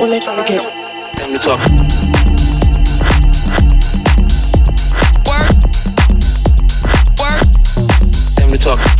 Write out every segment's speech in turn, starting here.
When they trying to get Time to talk.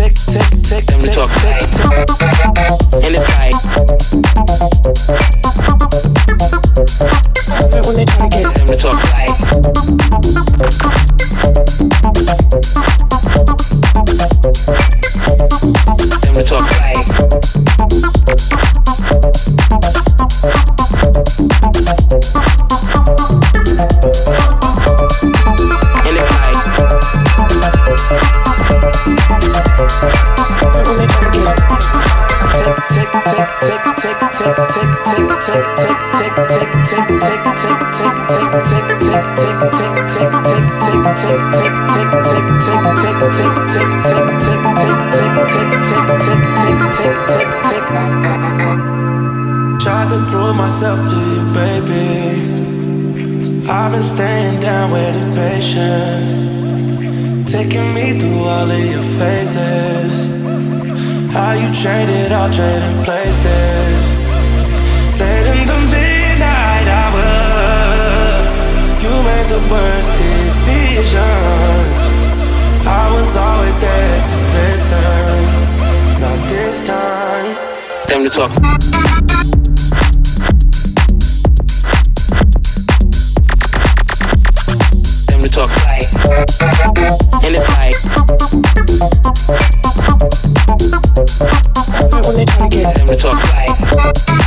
Tick tick tick Time to talk like. And it's like. when they try to get Time to talk like. Time to talk like. Try to prove myself to you, baby. I've been staying down, waiting patient. Taking me through all of your phases. How you traded all trading places. Late in the midnight hour, you made the worst decisions. I was always there to listen, not this time. Time to talk. When they try to get them to talk like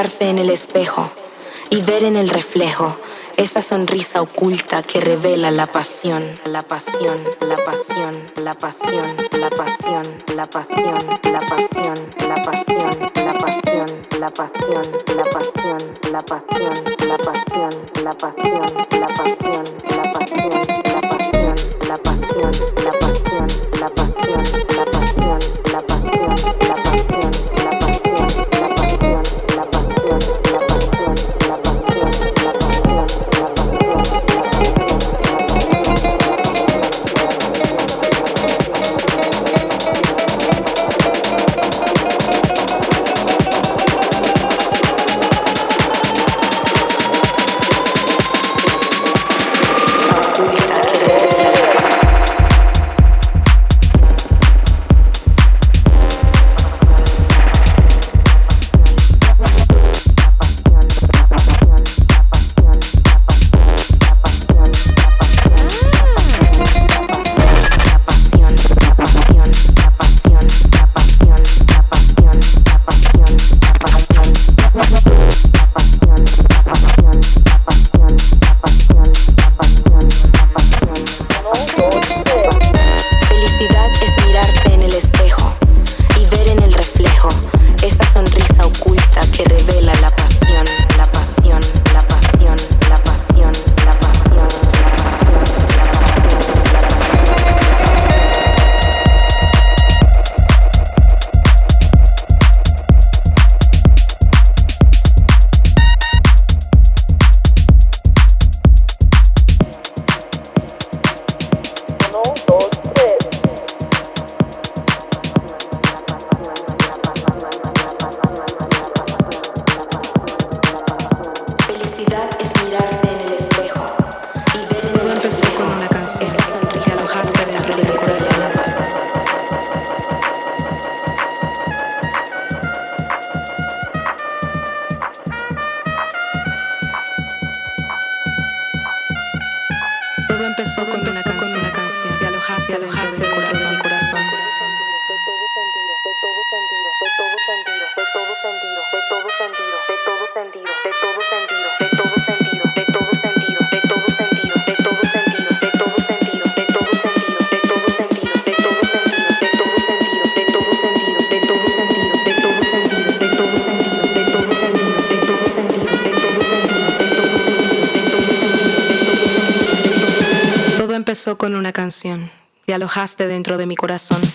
en el espejo y ver en el reflejo esa sonrisa oculta que revela la pasión, la pasión. canción y alojaste dentro de mi corazón.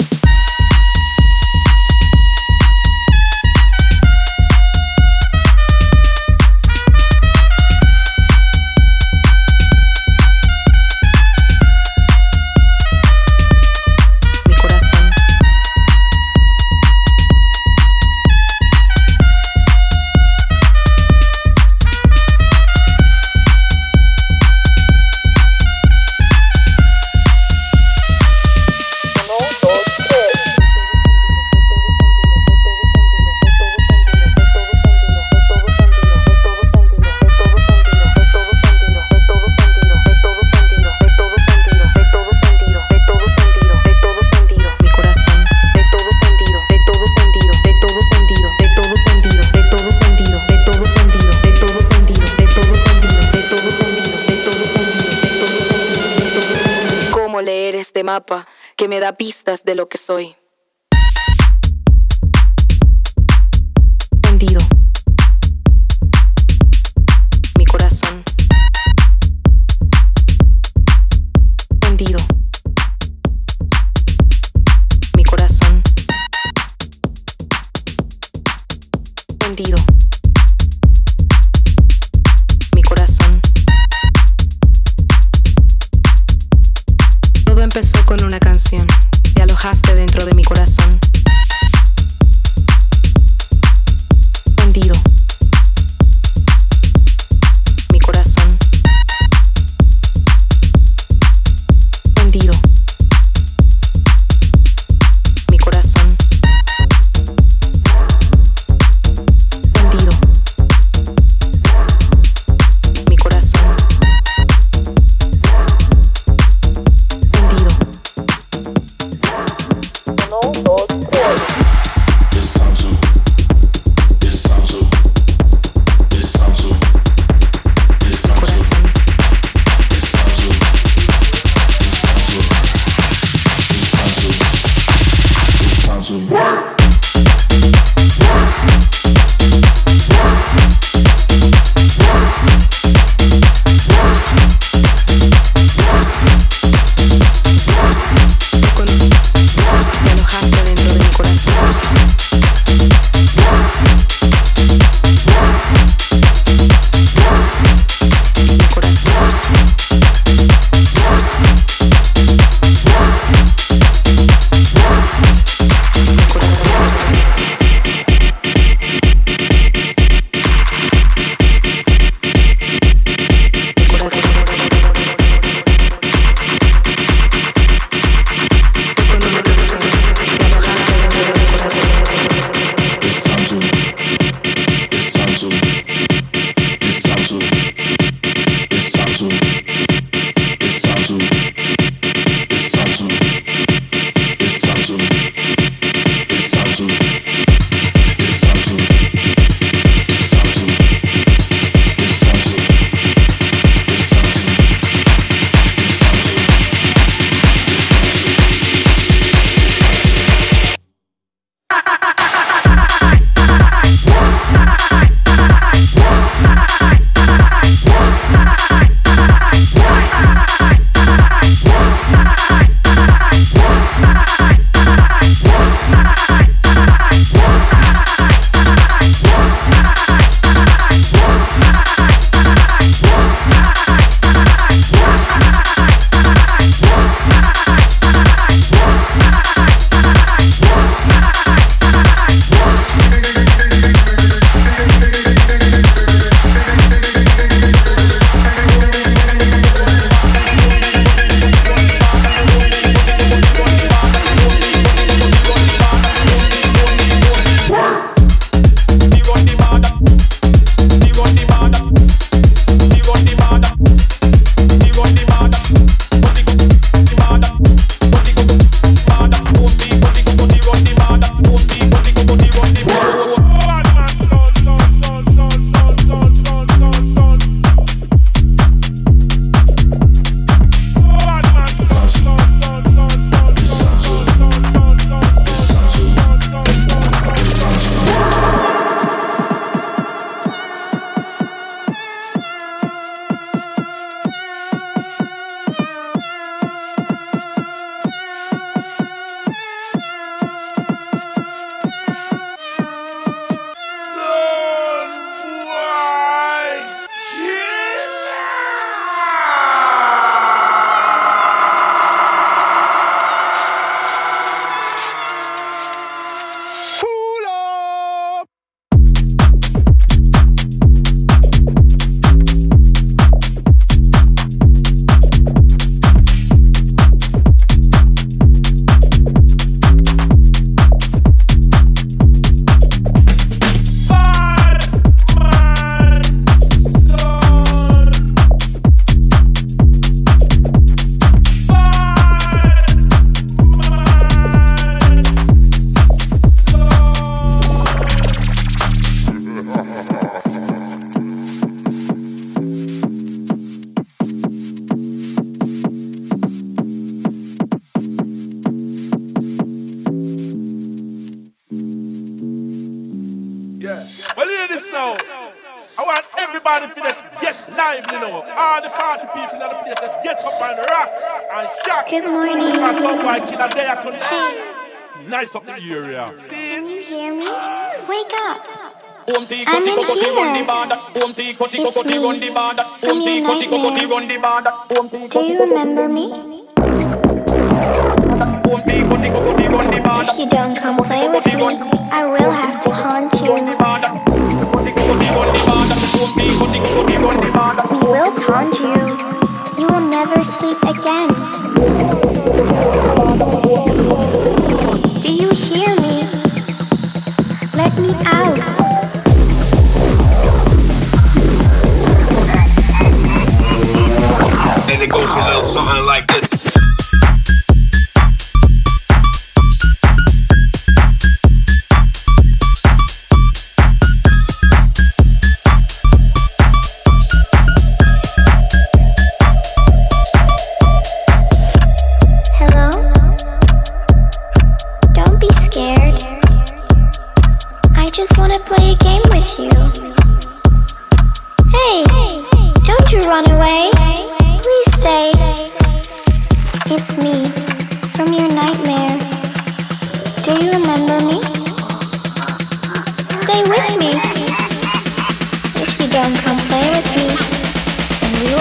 Remember me?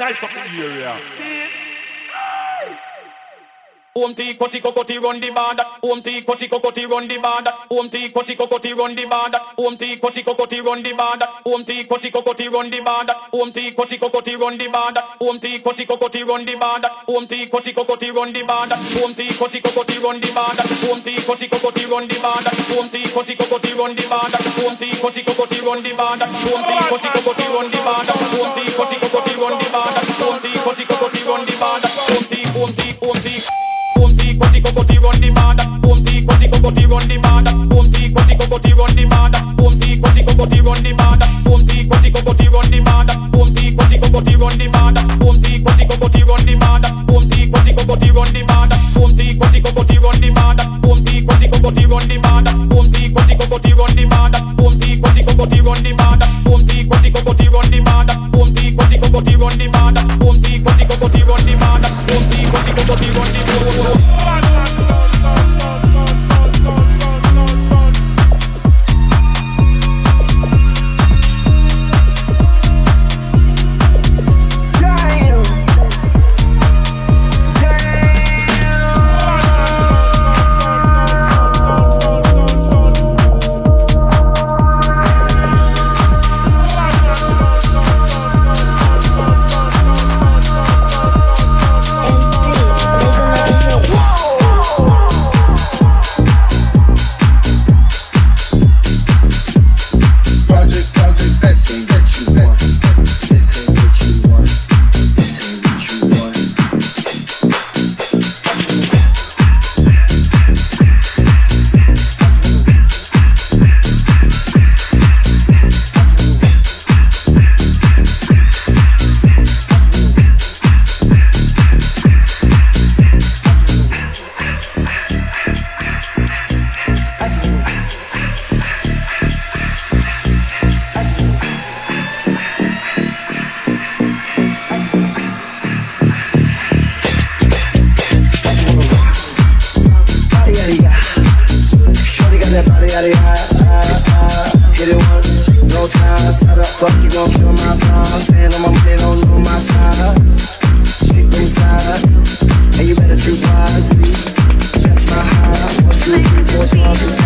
Nice up the area. See? Om ti koti kokoti run the band. Om ti koti kokoti run the band. Om ti koti kokoti run the band. Om ti koti kokoti run the band. Om ti koti kokoti run the band. Om ti koti kokoti run the band. Om ti koti kokoti run the band. Om ti koti kokoti run the band. Om ti koti kokoti run the band. Om ti koti kokoti run the band. Om ti koti kokoti run the band. Om ti koti kokoti run the band. Om ti koti kokoti run the band. Om ti koti kokoti run the band. Om ti koti kokoti run the band. Om ti om ti om ti Boom ti koti kokoti run the. Boom kokoti run the band. Boom ti koti kokoti run the. Boom kokoti run the band. Boom ti koti kokoti run the. Boom kokoti run the band. Boom ti koti kokoti run the band. Boom ti koti kokoti run the band. Boom ti koti kokoti run the band. Boom ti koti kokoti run the band. Boom ti koti kokoti run the band. Boom ti koti kokoti run the band. Boom ti koti kokoti run the band. Boom ti koti kokoti run the band. Boom ti koti kokoti run the band. Boom run the. Oh, no, no, no, no. yaddy. Hit it once, no fuck you kill my vibe? On my money, don't know my size. And you better. That's my high. One, two, three, four, five, six.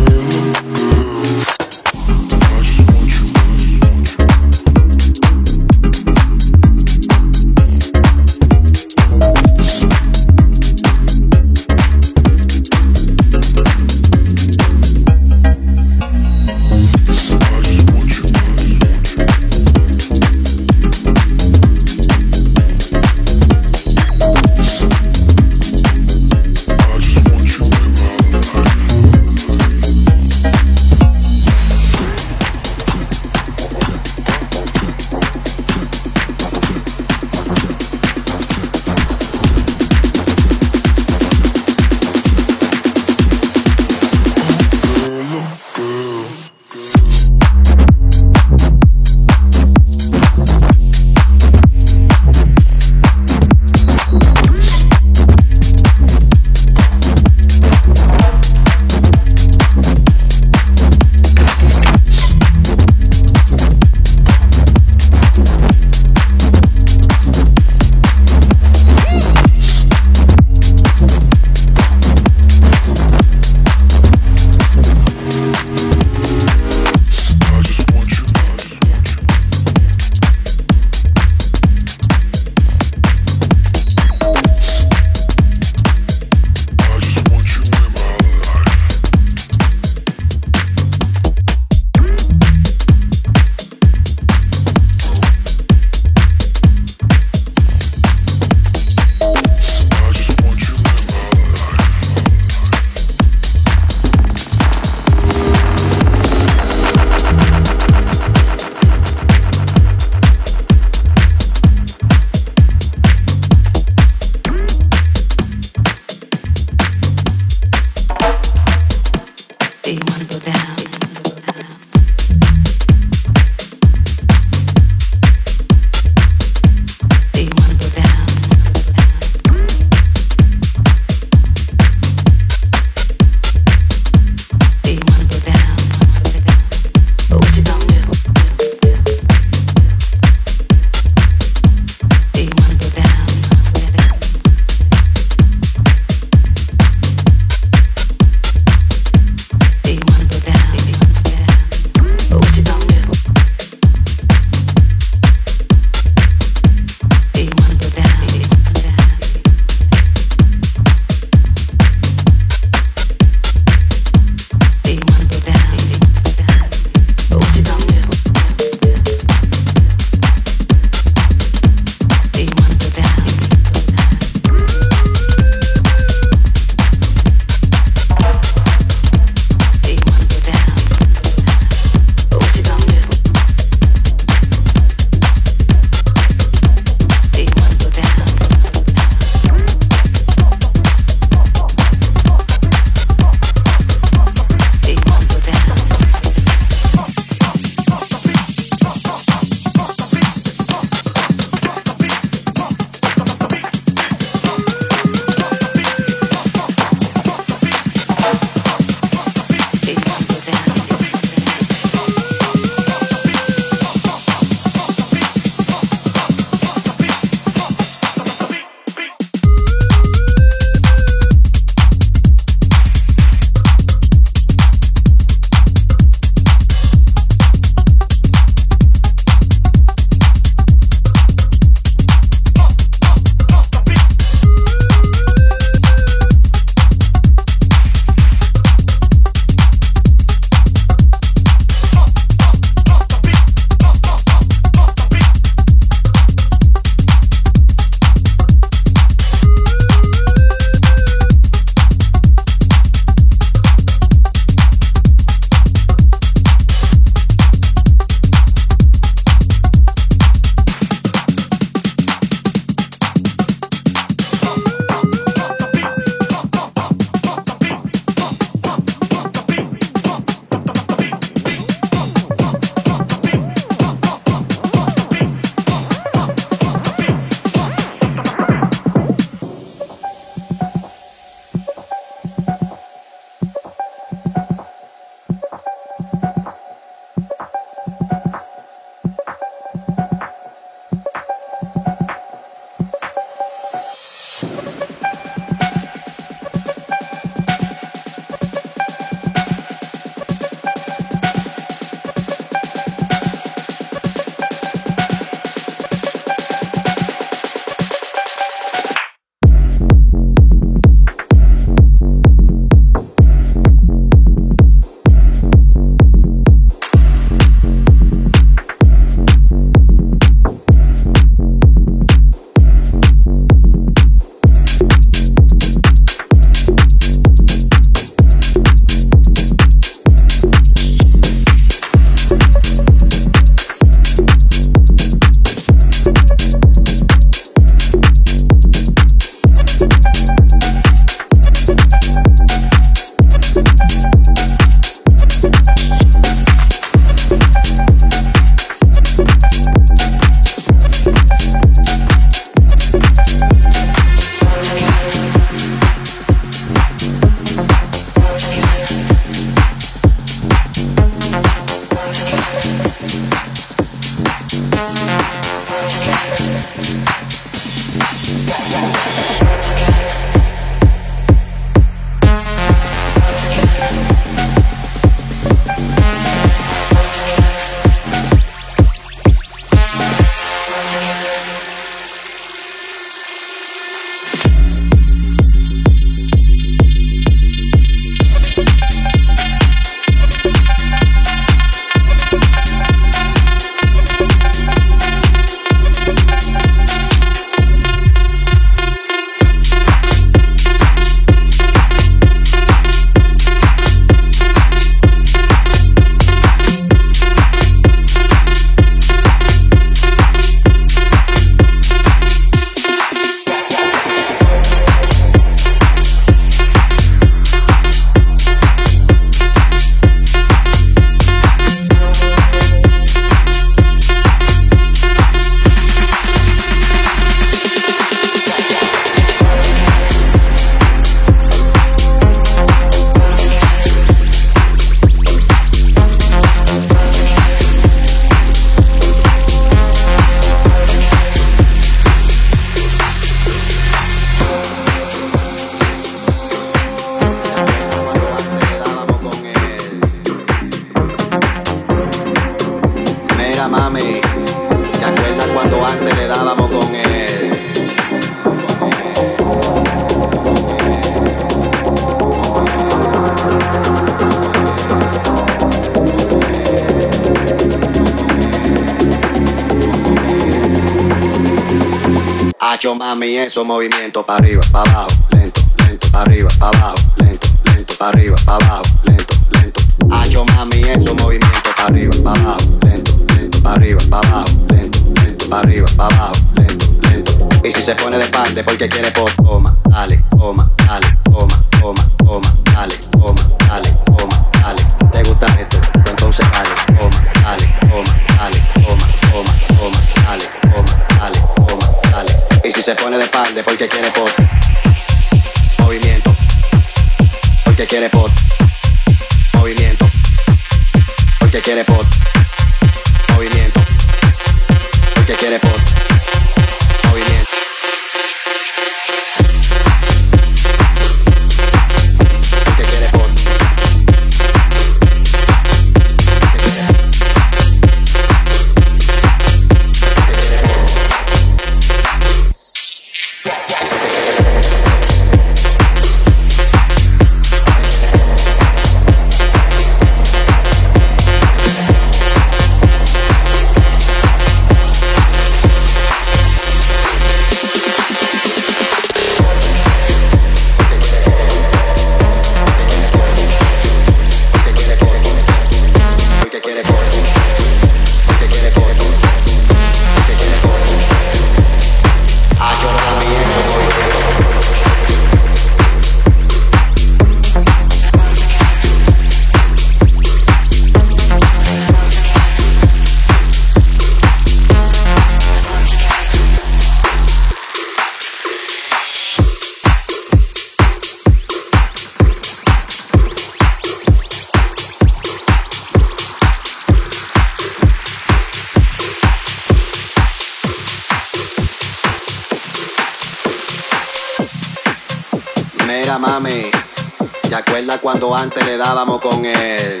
Cuando antes le dábamos con él?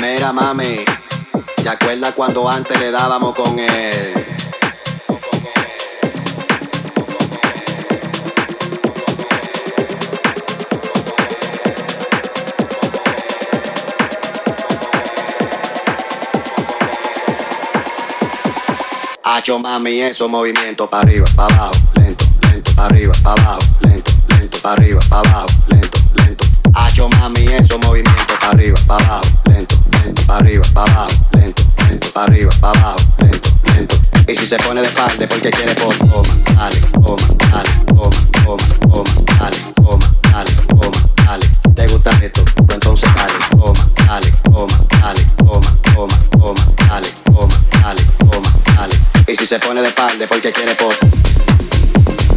Mira mami, ¿te acuerdas cuando antes le dábamos con él? Hacho mami, eso movimiento para arriba, para abajo, lento, lento, para arriba, para abajo, lento, para arriba, para abajo, lento, lento. Hacho mami, eso movimiento para arriba, para abajo, lento, lento, para arriba, para abajo, lento, lento, para arriba, para abajo, lento, lento. Y si se pone de parte porque quiere por toma, dale, toma, dale, toma, toma, toma, dale, toma, dale, toma, dale. ¿Te gusta esto? Pues entonces dale, toma, dale, toma, dale, toma, toma, toma, dale, toma, dale, toma, dale. Y si se pone de parte porque quiere por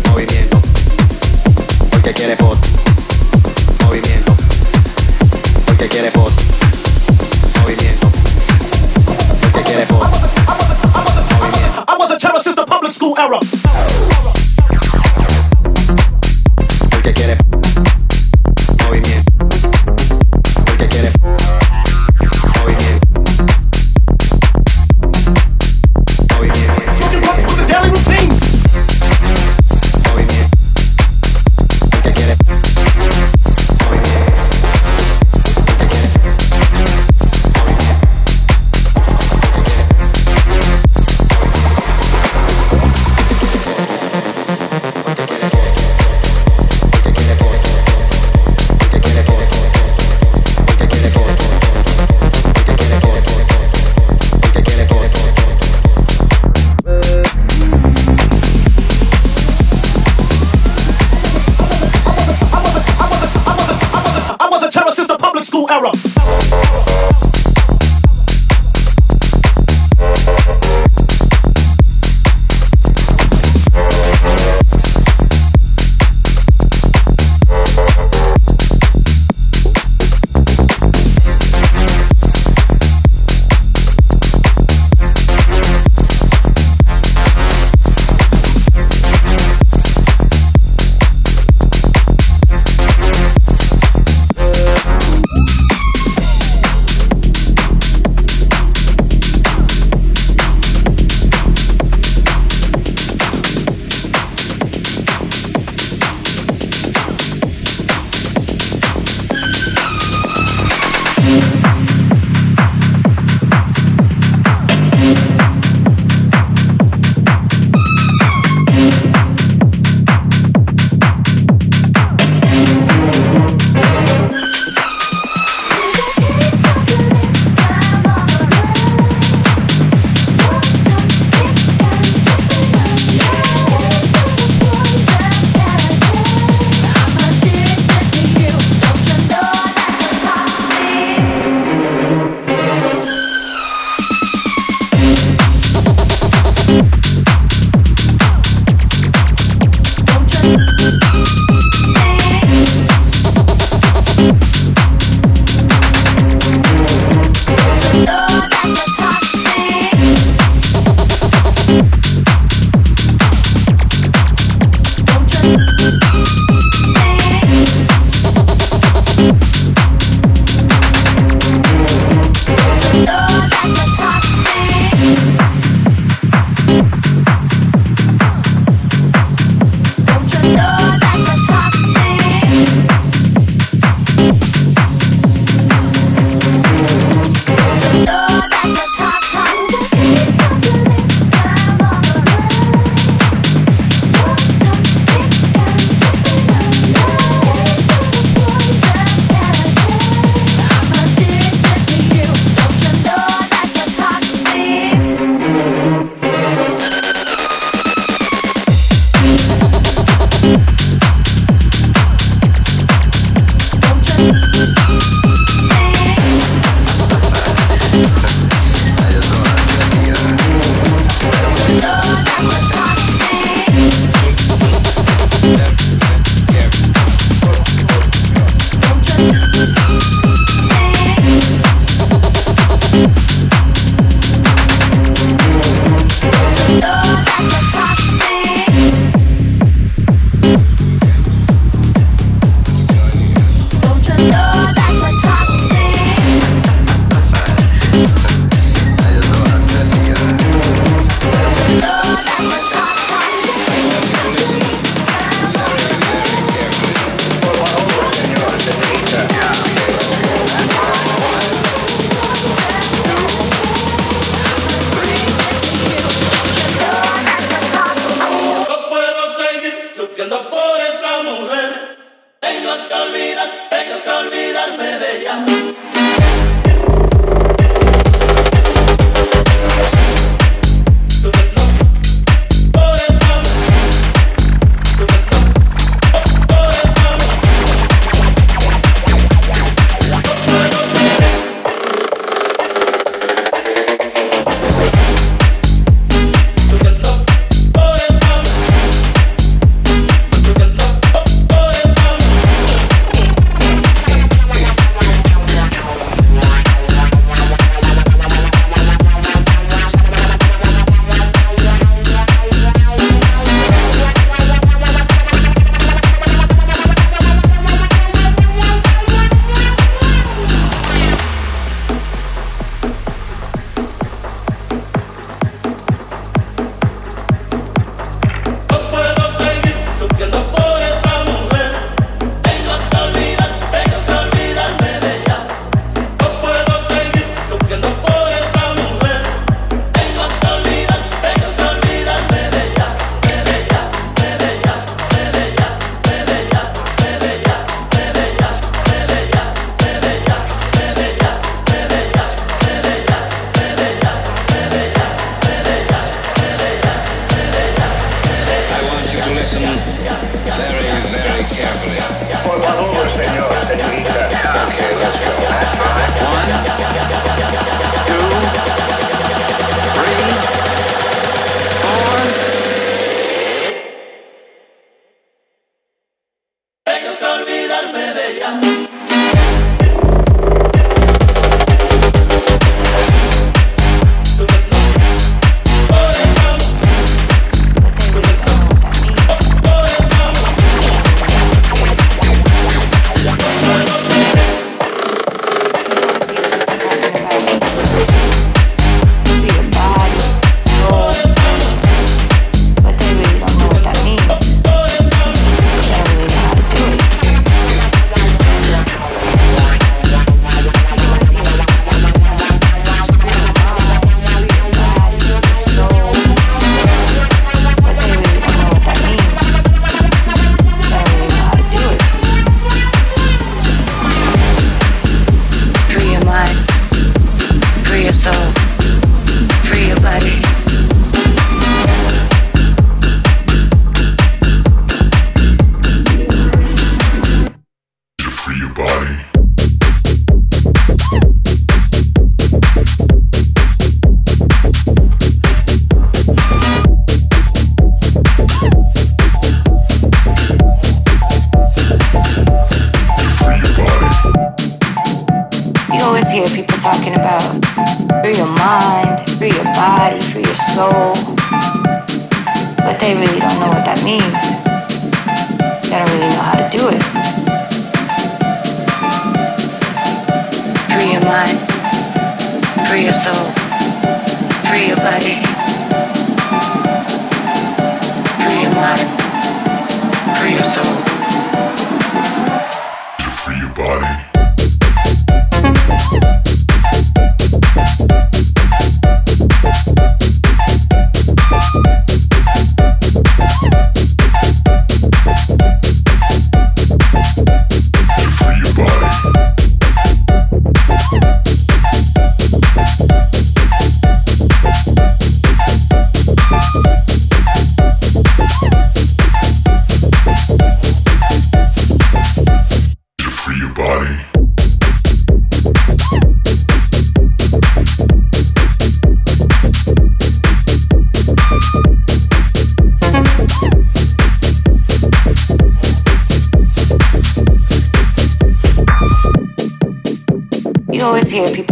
movimiento, quiere movimiento, porque quiere movimiento, porque quiere movimiento. I was a terror since the public school era.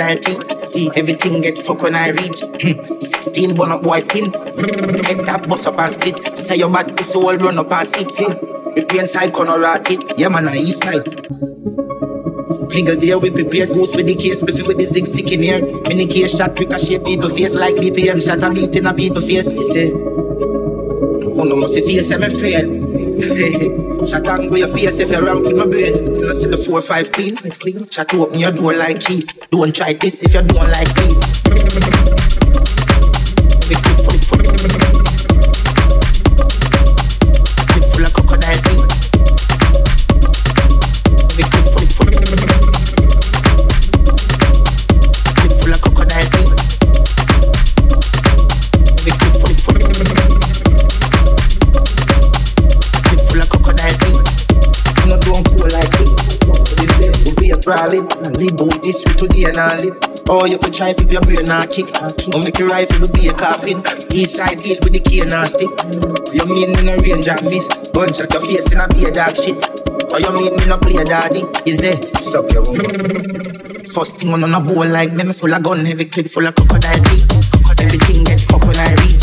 Crocodile teeth. Everything get fuck when I reach. 16 bun up boy skin. Head that bust up and split. Say your bad pussy all run up and sit. The green side corner rot it. Yeah man, on east side. Nigga there we prepared goose with the case Biffy with the zig sick in here Mini case shot ricochet people face Like BPM shot a beat in a people face You say Oh no must feel I'm afraid Shot on your face if you ramp with my brain You know see the four five clean Shot open your door like key Don't try this if you don't like me try flip your brain and kick. Or make your rifle be a coffin. East side deal with the cane and stick. You mean me no range and miss Gunshot your face in a be a dog shit. Or you mean me no play daddy? Is it? Suck your woman First thing on a bowl like me, me full of gun, heavy clip full of crocodile teeth. Everything get fuck when I reach.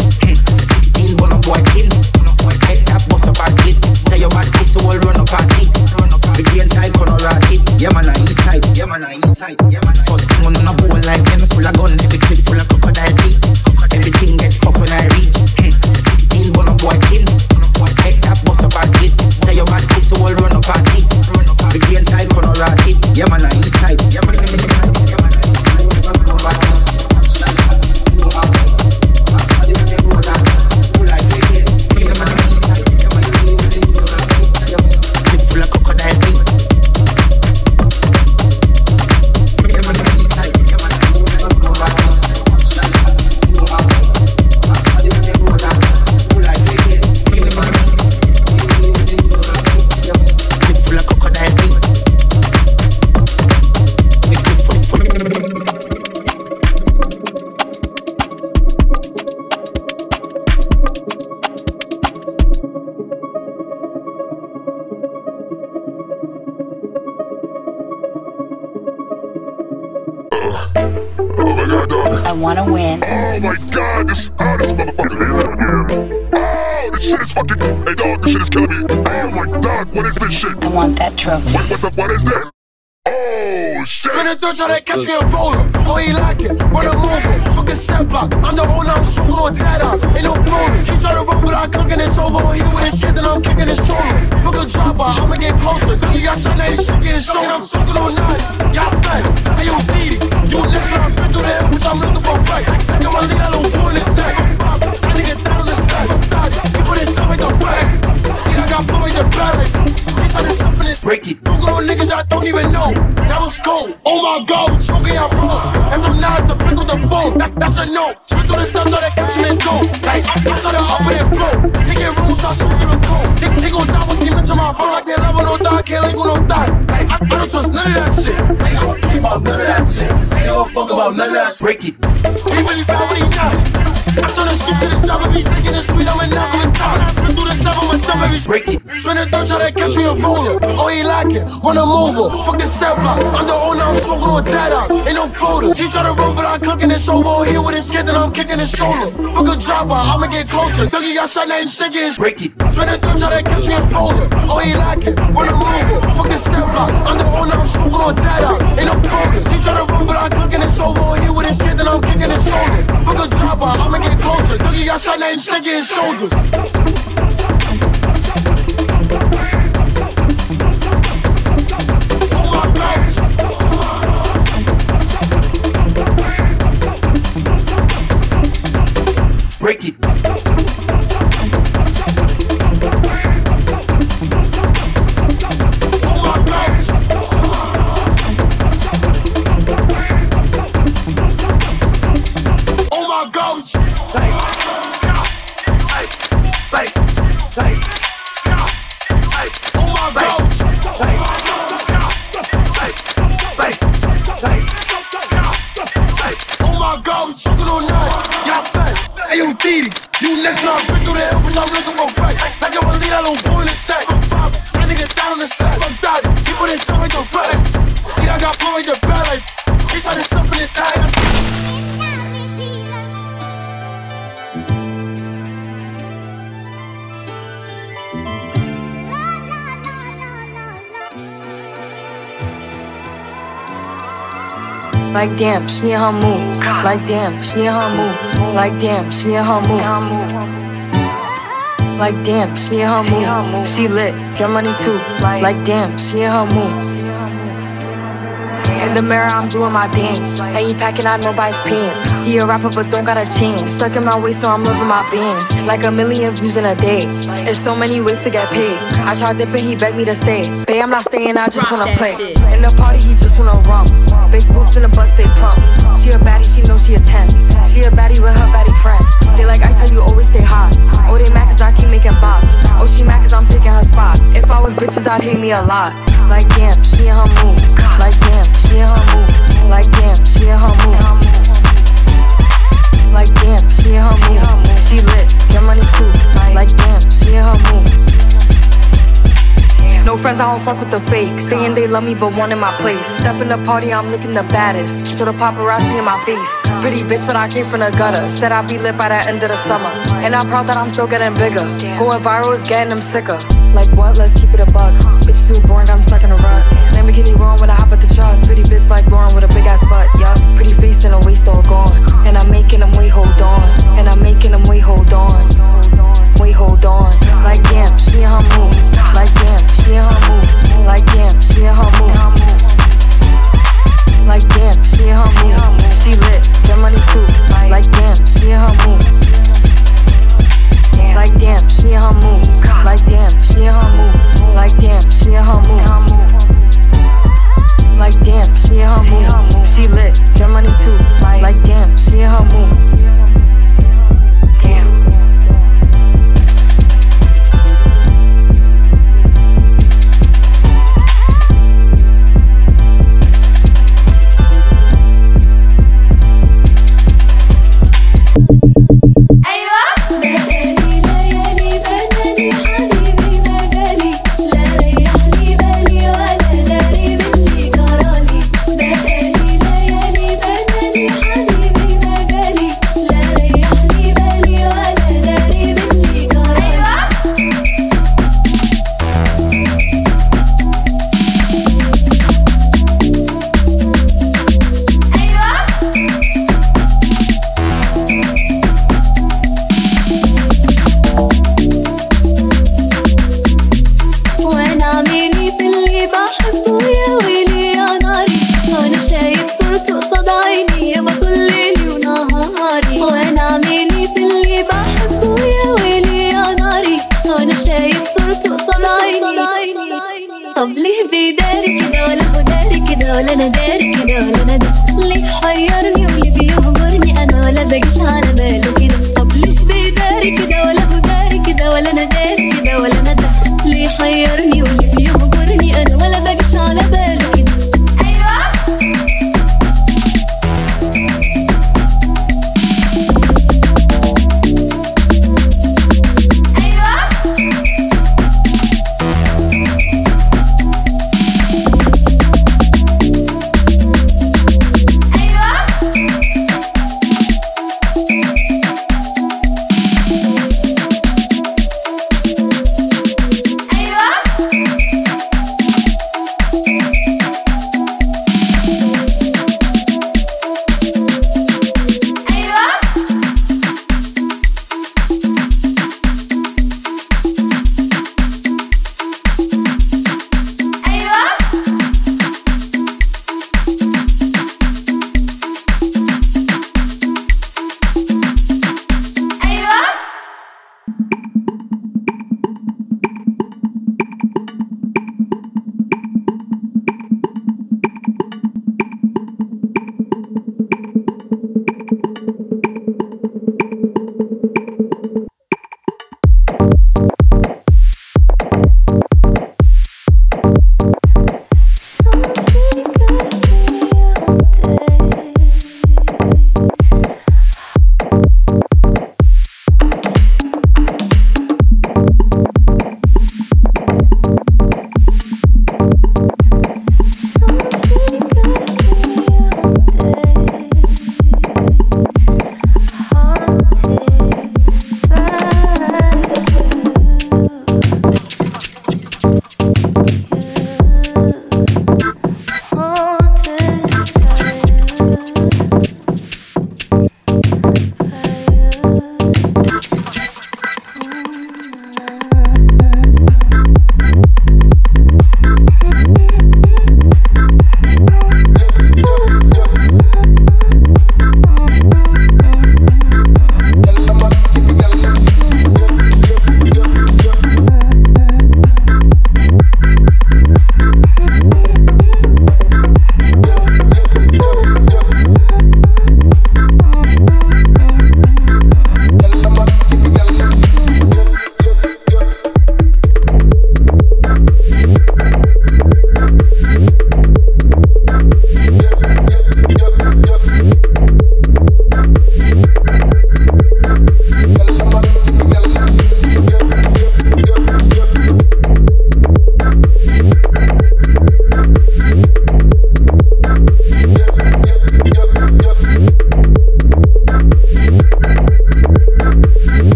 Of that shit. Break it. Really found what he got. I turn the shit to the top of me thinking it's sweet, I'm a knock on the top. Spin through the seven, my thumb every break it. Spin the third, try to catch me a roller. Oh, he like it, run a mover, fucking cell block. I'm the owner, I'm smoking on that out. Ain't no floater. He try to run, but I'm cooking this over here with his kid, and I'm kicking his shoulder. Fuck a dropper, I'ma get closer. Dougie got shot, now he's shaking break it. Spin the third, try to catch me a roller. Oh, he like it, run a mover, shot, now he's shaking shoulders. Like damn, she in her mood. Like damn, she in her mood. Like damn, she in her mood. Like damn, she in her mood. She lit, get money too. Like damn, she in her mood. The mirror, I'm doing my dance. Ain't packing out nobody's pants. He a rapper, but don't got a chance. Stuck in my waist, so I'm living my bands. Like a million views in a day. There's so many ways to get paid. I tried dipping, he begged me to stay. Babe, I'm not staying, I just wanna play. In the party, he just wanna rum. Big boobs in the bus, they plump. She a baddie, she know she a 10. She a baddie with her baddie friend. They like I tell you, always stay hot. Oh, they mad cause I keep making bops. Oh, she mad cause I'm taking her spot. If I was bitches, I'd hate me a lot. Like damn, she in her mood. Like damn, she in her mood. Like damn, she in her mood. Like damn, she in her mood. She lit, get money too. Like damn, she in her mood. No friends, I don't fuck with the fake. Saying they love me, but one in my place. Step in the party, I'm looking the baddest. So the paparazzi in my face. Pretty bitch, but I came from the gutter. Said I'd be lit by the end of the summer. And I'm proud that I'm still getting bigger. Going viral is getting them sicker. Like what? Let's keep it a buck. Bitch too boring, I'm stuck in a rut. Lamborghini wrong when I hop at the truck. Pretty bitch like Lauren with a big ass butt. Yup. Pretty face and a waist all gone. And I'm making them wait, hold on. And I'm making them wait, hold on. Wait, hold on. Like damn, she in her mood. Like damn, she in her mood. Like damn, she in her mood. Like damn, she in her mood. She lit, get money too. Like damn, she in her mood. Like damn, she in her mood. Like damn, she in her mood. Like damn, she in her mood. Like damn, she in her mood. She lit, get money too. Like damn, she in her mood. شايف صورته قصاد عيني طب ليه بيداري كده ولا هو داري كده ولا أنا داري كده ولا أنا ده ليه حيرني وليه بيهجرني أنا ولا بجيش على باله كده طب ليه بيداري كده ولا هو داري كده ولا أنا داري كده ولا أنا ده ليه حيرني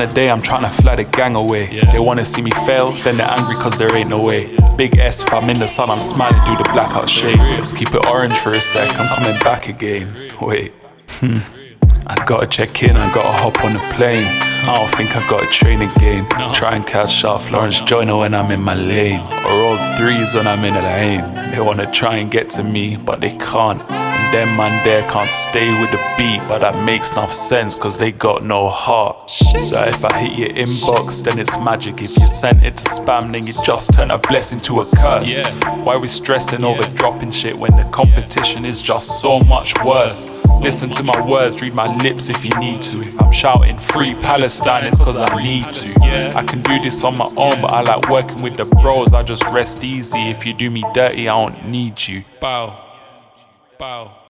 A day, I'm trying to fly the gang away. They wanna see me fail, then they're angry cause there ain't no way. Big S, if I'm in the sun, I'm smiling through the blackout shades. Let's keep it orange for a sec, I'm coming back again. Wait, hmm. I gotta check in, I gotta hop on the plane. I don't think I gotta train again. Try and catch off Lawrence Joyner when I'm in my lane. Or roll threes when I'm in a lane. They wanna try and get to me, but they can't. Them man there can't stay with the beat, but that makes no sense cause they got no heart. So if I hit your inbox, then it's magic. If you sent it to spam, then you just turn a blessing to a curse. Why we stressing over dropping shit when the competition is just so much worse? Listen to my words, read my lips if you need to. If I'm shouting free Palestine, it's cause I need to. I can do this on my own, but I like working with the bros. I just rest easy. If you do me dirty, I don't need you. Bow.